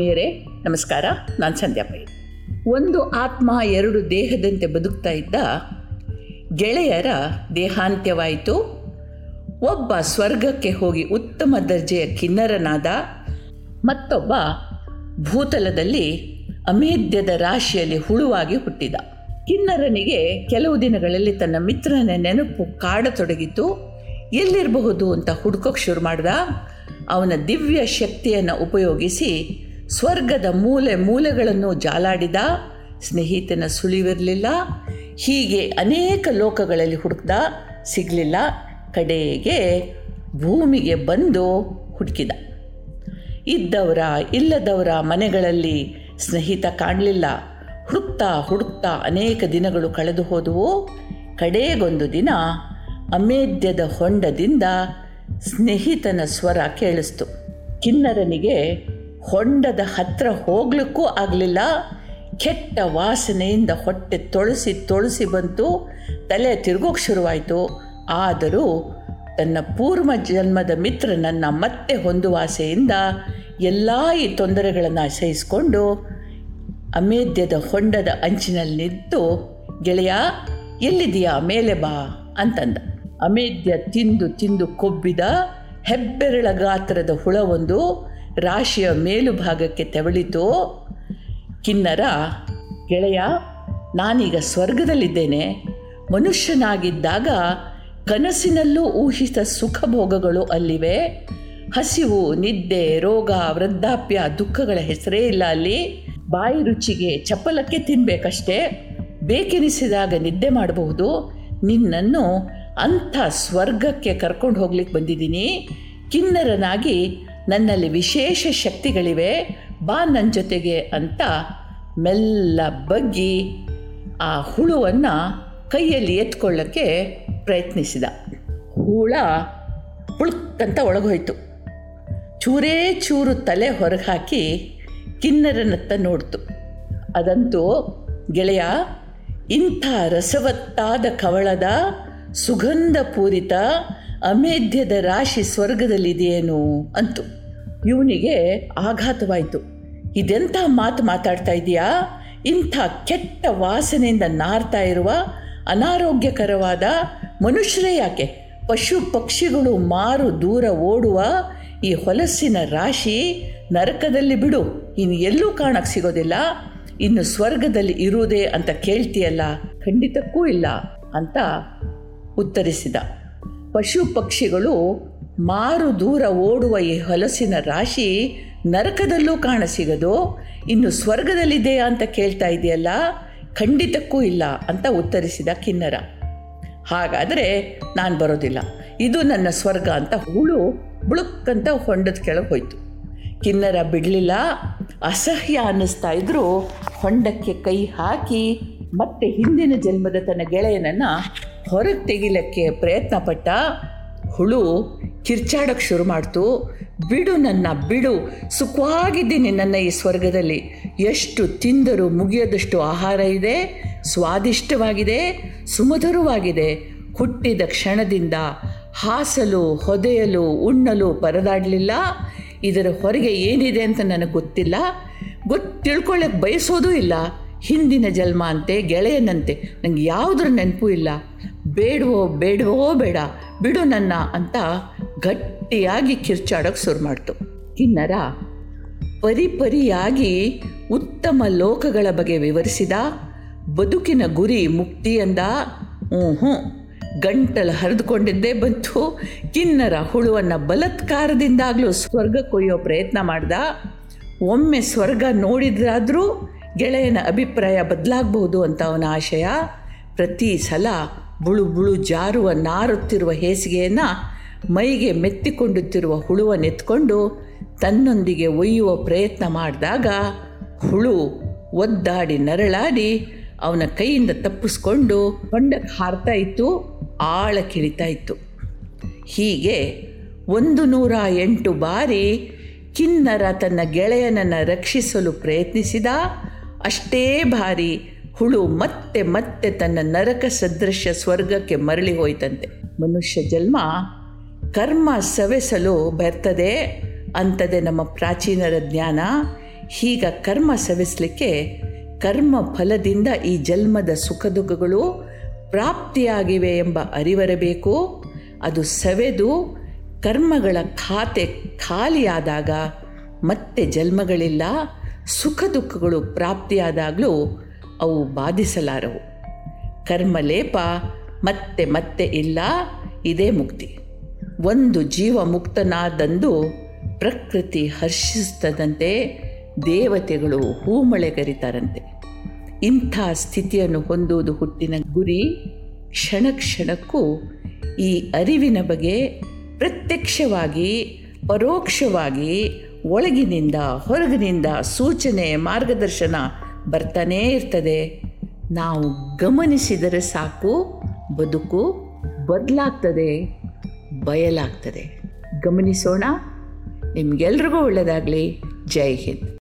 ಆತ್ಮೀಯರೇ, ನಮಸ್ಕಾರ. ನಾನು ಸಂಧ್ಯಾ ಪೈ. ಒಂದು ಆತ್ಮ ಎರಡು ದೇಹದಂತೆ ಬದುಕ್ತಾ ಇದ್ದ ಗೆಳೆಯರ ದೇಹಾಂತ್ಯವಾಯಿತು. ಒಬ್ಬ ಸ್ವರ್ಗಕ್ಕೆ ಹೋಗಿ ಉತ್ತಮ ದರ್ಜೆಯ ಕಿನ್ನರನಾದ ಮತ್ತೊಬ್ಬ ಭೂತಲದಲ್ಲಿ ಅಮೇಧ್ಯದ ರಾಶಿಯಲ್ಲಿ ಹುಳುವಾಗಿ ಹುಟ್ಟಿದ. ಕಿನ್ನರನಿಗೆ ಕೆಲವು ದಿನಗಳಲ್ಲಿ ತನ್ನ ಮಿತ್ರನ ನೆನಪು ಕಾಡತೊಡಗಿತು. ಎಲ್ಲಿರಬಹುದು ಅಂತ ಹುಡುಕೋಕೆ ಶುರು ಮಾಡಿದ. ಅವನ ದಿವ್ಯ ಶಕ್ತಿಯನ್ನು ಉಪಯೋಗಿಸಿ ಸ್ವರ್ಗದ ಮೂಲೆ ಮೂಲೆಗಳನ್ನು ಜಾಲಾಡಿದ, ಸ್ನೇಹಿತನ ಸುಳಿವಿರಲಿಲ್ಲ, ಹೀಗೆ ಅನೇಕ ಲೋಕಗಳಲ್ಲಿ ಹುಡುಕ್ದ, ಸಿಗಲಿಲ್ಲ, ಕಡೆಗೆ ಭೂಮಿಗೆ ಬಂದು ಹುಡುಕಿದ. ಇದ್ದವರ ಇಲ್ಲದವರ ಮನೆಗಳಲ್ಲಿ ಸ್ನೇಹಿತ ಕಾಣಲಿಲ್ಲ. ಹುಡುಕ್ತಾ ಹುಡುಕ್ತಾ ಅನೇಕ ದಿನಗಳು ಕಳೆದು ಹೋದವು. ಕಡೆಗೊಂದು ದಿನ ಅಮೇಧ್ಯದ ಹೊಂಡದಿಂದ ಸ್ನೇಹಿತನ ಸ್ವರ ಕೇಳಿಸ್ತು. ಕಿನ್ನರನಿಗೆ ಹೊಂಡದ ಹತ್ತಿರ ಹೋಗ್ಲಿಕ್ಕೂ ಆಗಲಿಲ್ಲ. ಕೆಟ್ಟ ವಾಸನೆಯಿಂದ ಹೊಟ್ಟೆ ತೊಳಸಿ ತೊಳಸಿ ಬಂತು. ತಲೆ ತಿರುಗೋಕೆ ಶುರುವಾಯಿತು. ಆದರೂ ತನ್ನ ಪೂರ್ವ ಜನ್ಮದ ಮಿತ್ರನನ್ನು ಮತ್ತೆ ಹೊಂದುವ ಆಸೆಯಿಂದ ಎಲ್ಲ ಈ ತೊಂದರೆಗಳನ್ನು ಸಹಿಸಿಕೊಂಡು ಅಮೇಧ್ಯದ ಹೊಂಡದ ಅಂಚಿನಲ್ಲಿ ನಿಂತು, ಗೆಳೆಯ ಎಲ್ಲಿದೆಯಾ ಮೇಲೆ ಬಾ ಅಂತಂದ. ಅಮೇಧ್ಯ ತಿಂದು ತಿಂದು ಕೊಬ್ಬಿದ ಹೆಬ್ಬೆರಳ ಗಾತ್ರದ ಹುಳವೊಂದು ರಾಶಿಯ ಮೇಲುಭಾಗಕ್ಕೆ ತೆವಳಿತು. ಕಿನ್ನರ, ಗೆಳೆಯ, ನಾನೀಗ ಸ್ವರ್ಗದಲ್ಲಿದ್ದೇನೆ. ಮನುಷ್ಯನಾಗಿದ್ದಾಗ ಕನಸಿನಲ್ಲೂ ಊಹಿತ ಸುಖ ಭೋಗಗಳು ಅಲ್ಲಿವೆ. ಹಸಿವು, ನಿದ್ದೆ, ರೋಗ, ವೃದ್ಧಾಪ್ಯ, ದುಃಖಗಳ ಹೆಸರೇ ಇಲ್ಲ ಅಲ್ಲಿ. ಬಾಯಿ ರುಚಿಗೆ ಚಪ್ಪಲಕ್ಕೆ ತಿನ್ಬೇಕಷ್ಟೇ. ಬೇಕೆನಿಸಿದಾಗ ನಿದ್ದೆ ಮಾಡಬಹುದು. ನಿನ್ನನ್ನು ಅಂಥ ಸ್ವರ್ಗಕ್ಕೆ ಕರ್ಕೊಂಡು ಹೋಗ್ಲಿಕ್ಕೆ ಬಂದಿದ್ದೀನಿ. ಕಿನ್ನರನಾಗಿ ನನ್ನಲ್ಲಿ ವಿಶೇಷ ಶಕ್ತಿಗಳಿವೆ. ಬಾ ನನ್ನ ಜೊತೆಗೆ ಅಂತ ಮೆಲ್ಲ ಬಗ್ಗಿ ಆ ಹುಳುವನ್ನು ಕೈಯಲ್ಲಿ ಎತ್ಕೊಳ್ಳೋಕ್ಕೆ ಪ್ರಯತ್ನಿಸಿದ. ಹುಳ ಹುಳುಕ್ಕಂತ ಒಳಗೋಯ್ತು. ಚೂರೇ ಚೂರು ತಲೆ ಹೊರಗೆ ಹಾಕಿ ಕಿನ್ನರನತ್ತ ನೋಡ್ತು. ಅದಂತೂ ಗೆಳೆಯ, ಇಂಥ ರಸವತ್ತಾದ ಕವಳದ ಸುಗಂಧ ಪೂರಿತ ಅಮೇಧ್ಯದ ರಾಶಿ ಸ್ವರ್ಗದಲ್ಲಿದೆಯೇನು ಅಂತು. ಇವನಿಗೆ ಆಘಾತವಾಯಿತು. ಇದೆಂಥ ಮಾತು ಮಾತಾಡ್ತಾ ಇದೆಯಾ ಇಂಥ ಕೆಟ್ಟ ವಾಸನೆಯಿಂದ ನಾರ್ತಾ ಇರುವ ಅನಾರೋಗ್ಯಕರವಾದ ಮನುಷ್ಯರೇ ಯಾಕೆ? ಪಶು ಪಕ್ಷಿಗಳು ಮಾರು ದೂರ ಓಡುವ ಈ ಹೊಲಸಿನ ರಾಶಿ ನರಕದಲ್ಲಿ ಬಿಡು. ಇನ್ನು ಎಲ್ಲೂ ಕಾಣಕ್ಕೆ ಸಿಗೋದಿಲ್ಲ. ಇನ್ನು ಸ್ವರ್ಗದಲ್ಲಿ ಇರುವುದೇ ಅಂತ ಕೇಳ್ತೀಯಲ್ಲ? ಖಂಡಿತಕ್ಕೂ ಇಲ್ಲ ಅಂತ ಉತ್ತರಿಸಿದ, ಪಶು ಪಕ್ಷಿಗಳು ಮಾರು ದೂರ ಓಡುವ ಈ ಹೊಲಸಿನ ರಾಶಿ ನರಕದಲ್ಲೂ ಕಾಣಸಿಗದು. ಇನ್ನು ಸ್ವರ್ಗದಲ್ಲಿದೆಯಾ ಅಂತ ಕೇಳ್ತಾ ಇದೆಯಲ್ಲ? ಖಂಡಿತಕ್ಕೂ ಇಲ್ಲ, ಅಂತ ಉತ್ತರಿಸಿದ ಕಿನ್ನರ. ಹಾಗಾದರೆ ನಾನು ಬರೋದಿಲ್ಲ. ಇದು ನನ್ನ ಸ್ವರ್ಗ ಅಂತ ಹುಳು ಬುಳುಕ್ಕಂತ ಹೊಂಡದ ಕೆಳಗೆ ಹೋಯ್ತು. ಕಿನ್ನರ ಬಿಡಲಿಲ್ಲ. ಅಸಹ್ಯ ಅನ್ನಿಸ್ತಾ ಇದ್ರೂ ಹೊಂಡಕ್ಕೆ ಕೈ ಹಾಕಿ ಮತ್ತೆ ಹಿಂದಿನ ಜನ್ಮದ ತನ್ನ ಗೆಳೆಯನನ್ನು ಹೊರಗೆ ತೆಗಿಲಿಕ್ಕೆ ಪ್ರಯತ್ನ ಪಟ್ಟ ಹುಳು ಕಿರ್ಚಾಡೋಕ್ಕೆ ಶುರು ಮಾಡ್ತು. ಬಿಡು ನನ್ನ, ಬಿಡು. ಸುಖವಾಗಿದ್ದೀನಿ ನನ್ನ ಈ ಸ್ವರ್ಗದಲ್ಲಿ. ಎಷ್ಟು ತಿಂದರೂ ಮುಗಿಯದಷ್ಟು ಆಹಾರ ಇದೆ, ಸ್ವಾದಿಷ್ಟವಾಗಿದೆ, ಸುಮಧುರವಾಗಿದೆ. ಹುಟ್ಟಿದ ಕ್ಷಣದಿಂದ ಹಾಸಲು, ಹೊದೆಯಲು, ಉಣ್ಣಲು ಪರದಾಡಲಿಲ್ಲ. ಇದರ ಹೊರಗೆ ಏನಿದೆ ಅಂತ ನನಗೆ ಗೊತ್ತಿಲ್ಲ. ಗೊತ್ತು ತಿಳ್ಕೊಳ್ಳೋಕೆ ಬಯಸೋದೂ ಇಲ್ಲ. ಹಿಂದಿನ ಜನ್ಮ ಅಂತೆ, ಗೆಳೆಯನಂತೆ. ನನಗೆ ಯಾವುದ್ರ ನೆನಪು ಇಲ್ಲ. ಬೇಡವೋ ಬೇಡವೋ ಬೇಡ, ಬಿಡು ನನ್ನ ಅಂತ ಗಟ್ಟಿಯಾಗಿ ಕಿರ್ಚಾಡೋಕ್ಕೆ ಶುರು ಮಾಡ್ತು. ಕಿನ್ನರ ಪರಿಪರಿಯಾಗಿ ಉತ್ತಮ ಲೋಕಗಳ ಬಗ್ಗೆ ವಿವರಿಸಿದ, ಬದುಕಿನ ಗುರಿ ಮುಕ್ತಿ ಅಂದ ಹ್ಞೂ ಹ್ಞೂ ಗಂಟಲು ಹರಿದುಕೊಂಡಿದ್ದೇ ಬಂತು. ಕಿನ್ನರ ಹುಳುವನ್ನು ಬಲತ್ಕಾರದಿಂದಾಗಲೂ ಸ್ವರ್ಗ ಕೊಯ್ಯೋ ಪ್ರಯತ್ನ ಮಾಡ್ದ. ಒಮ್ಮೆ ಸ್ವರ್ಗ ನೋಡಿದ್ರಾದರೂ ಗೆಳೆಯನ ಅಭಿಪ್ರಾಯ ಬದಲಾಗಬಹುದು ಅಂತ ಅವನ ಆಶಯ. ಪ್ರತಿ ಸಲ ಬುಳು ಬುಳು ಜಾರುವ ನಾರುತ್ತಿರುವ ಹೇಸಿಗೆಯನ್ನು ಮೈಗೆ ಮೆತ್ತಿಕೊಂಡುತ್ತಿರುವ ಹುಳುವನ್ನೆತ್ಕೊಂಡು ತನ್ನೊಂದಿಗೆ ಒಯ್ಯುವ ಪ್ರಯತ್ನ ಮಾಡಿದಾಗ ಹುಳು ಒದ್ದಾಡಿ ನರಳಾಡಿ ಅವನ ಕೈಯಿಂದ ತಪ್ಪಿಸ್ಕೊಂಡು ಹೊಂಡಕ್ಕೆ ಹಾರ್ತಾ ಇತ್ತು, ಆಳ ಕಿಳಿತಾ ಇತ್ತು. ಹೀಗೆ ಒಂದು ನೂರ ಎಂಟು ಬಾರಿ ಕಿನ್ನರ ತನ್ನ ಗೆಳೆಯನನ್ನು ರಕ್ಷಿಸಲು ಪ್ರಯತ್ನಿಸಿದ ಅಷ್ಟೇ ಬಾರಿ ಹುಳು ಮತ್ತೆ ಮತ್ತೆ ತನ್ನ ನರಕ ಸದೃಶ ಸ್ವರ್ಗಕ್ಕೆ ಮರಳಿ ಹೋಯ್ತಂತೆ. ಮನುಷ್ಯ ಜನ್ಮ ಕರ್ಮ ಸವೆಸಲು ಬರ್ತದೆ ಅಂತದೆ ನಮ್ಮ ಪ್ರಾಚೀನರ ಜ್ಞಾನ. ಹೀಗ ಕರ್ಮ ಸವೆಸಲಿಕ್ಕೆ ಕರ್ಮ ಫಲದಿಂದ ಈ ಜನ್ಮದ ಸುಖ ದುಃಖಗಳು ಪ್ರಾಪ್ತಿಯಾಗಿವೆ ಎಂಬ ಅರಿವರಬೇಕು. ಅದು ಸವೆದು ಕರ್ಮಗಳ ಖಾತೆ ಖಾಲಿಯಾದಾಗ ಮತ್ತೆ ಜನ್ಮಗಳಿಲ್ಲ, ಸುಖ ದುಃಖಗಳು ಪ್ರಾಪ್ತಿಯಾದಾಗಲೂ ಅವು ಬಾಧಿಸಲಾರವು. ಕರ್ಮಲೇಪ ಮತ್ತೆ ಮತ್ತೆ ಇಲ್ಲ, ಇದೇ ಮುಕ್ತಿ. ಒಂದು ಜೀವ ಮುಕ್ತನಾದಂದು ಪ್ರಕೃತಿ ಹರ್ಷಿಸ್ತದಂತೆ ದೇವತೆಗಳು ಹೂಮಳೆಗರಿತಾರಂತೆ. ಇಂಥ ಸ್ಥಿತಿಯನ್ನು ಹೊಂದುವುದು ಹುಟ್ಟಿನ ಗುರಿ. ಕ್ಷಣ ಕ್ಷಣಕ್ಕೂ ಈ ಅರಿವಿನ ಬಗ್ಗೆ ಪ್ರತ್ಯಕ್ಷವಾಗಿ, ಪರೋಕ್ಷವಾಗಿ, ಒಳಗಿನಿಂದ ಹೊರಗಿನಿಂದ ಸೂಚನೆ, ಮಾರ್ಗದರ್ಶನ ಬರ್ತಾನೇ ಇರ್ತದೆ. ನಾವು ಗಮನಿಸಿದರೆ ಸಾಕು ಬದುಕು ಬದಲಾಗ್ತದೆ ಬಯಲಾಗ್ತದೆ. ಗಮನಿಸೋಣ. ನಿಮಗೆಲ್ರಿಗೂ ಒಳ್ಳೆಯದಾಗಲಿ ಜೈ ಹಿಂದ್.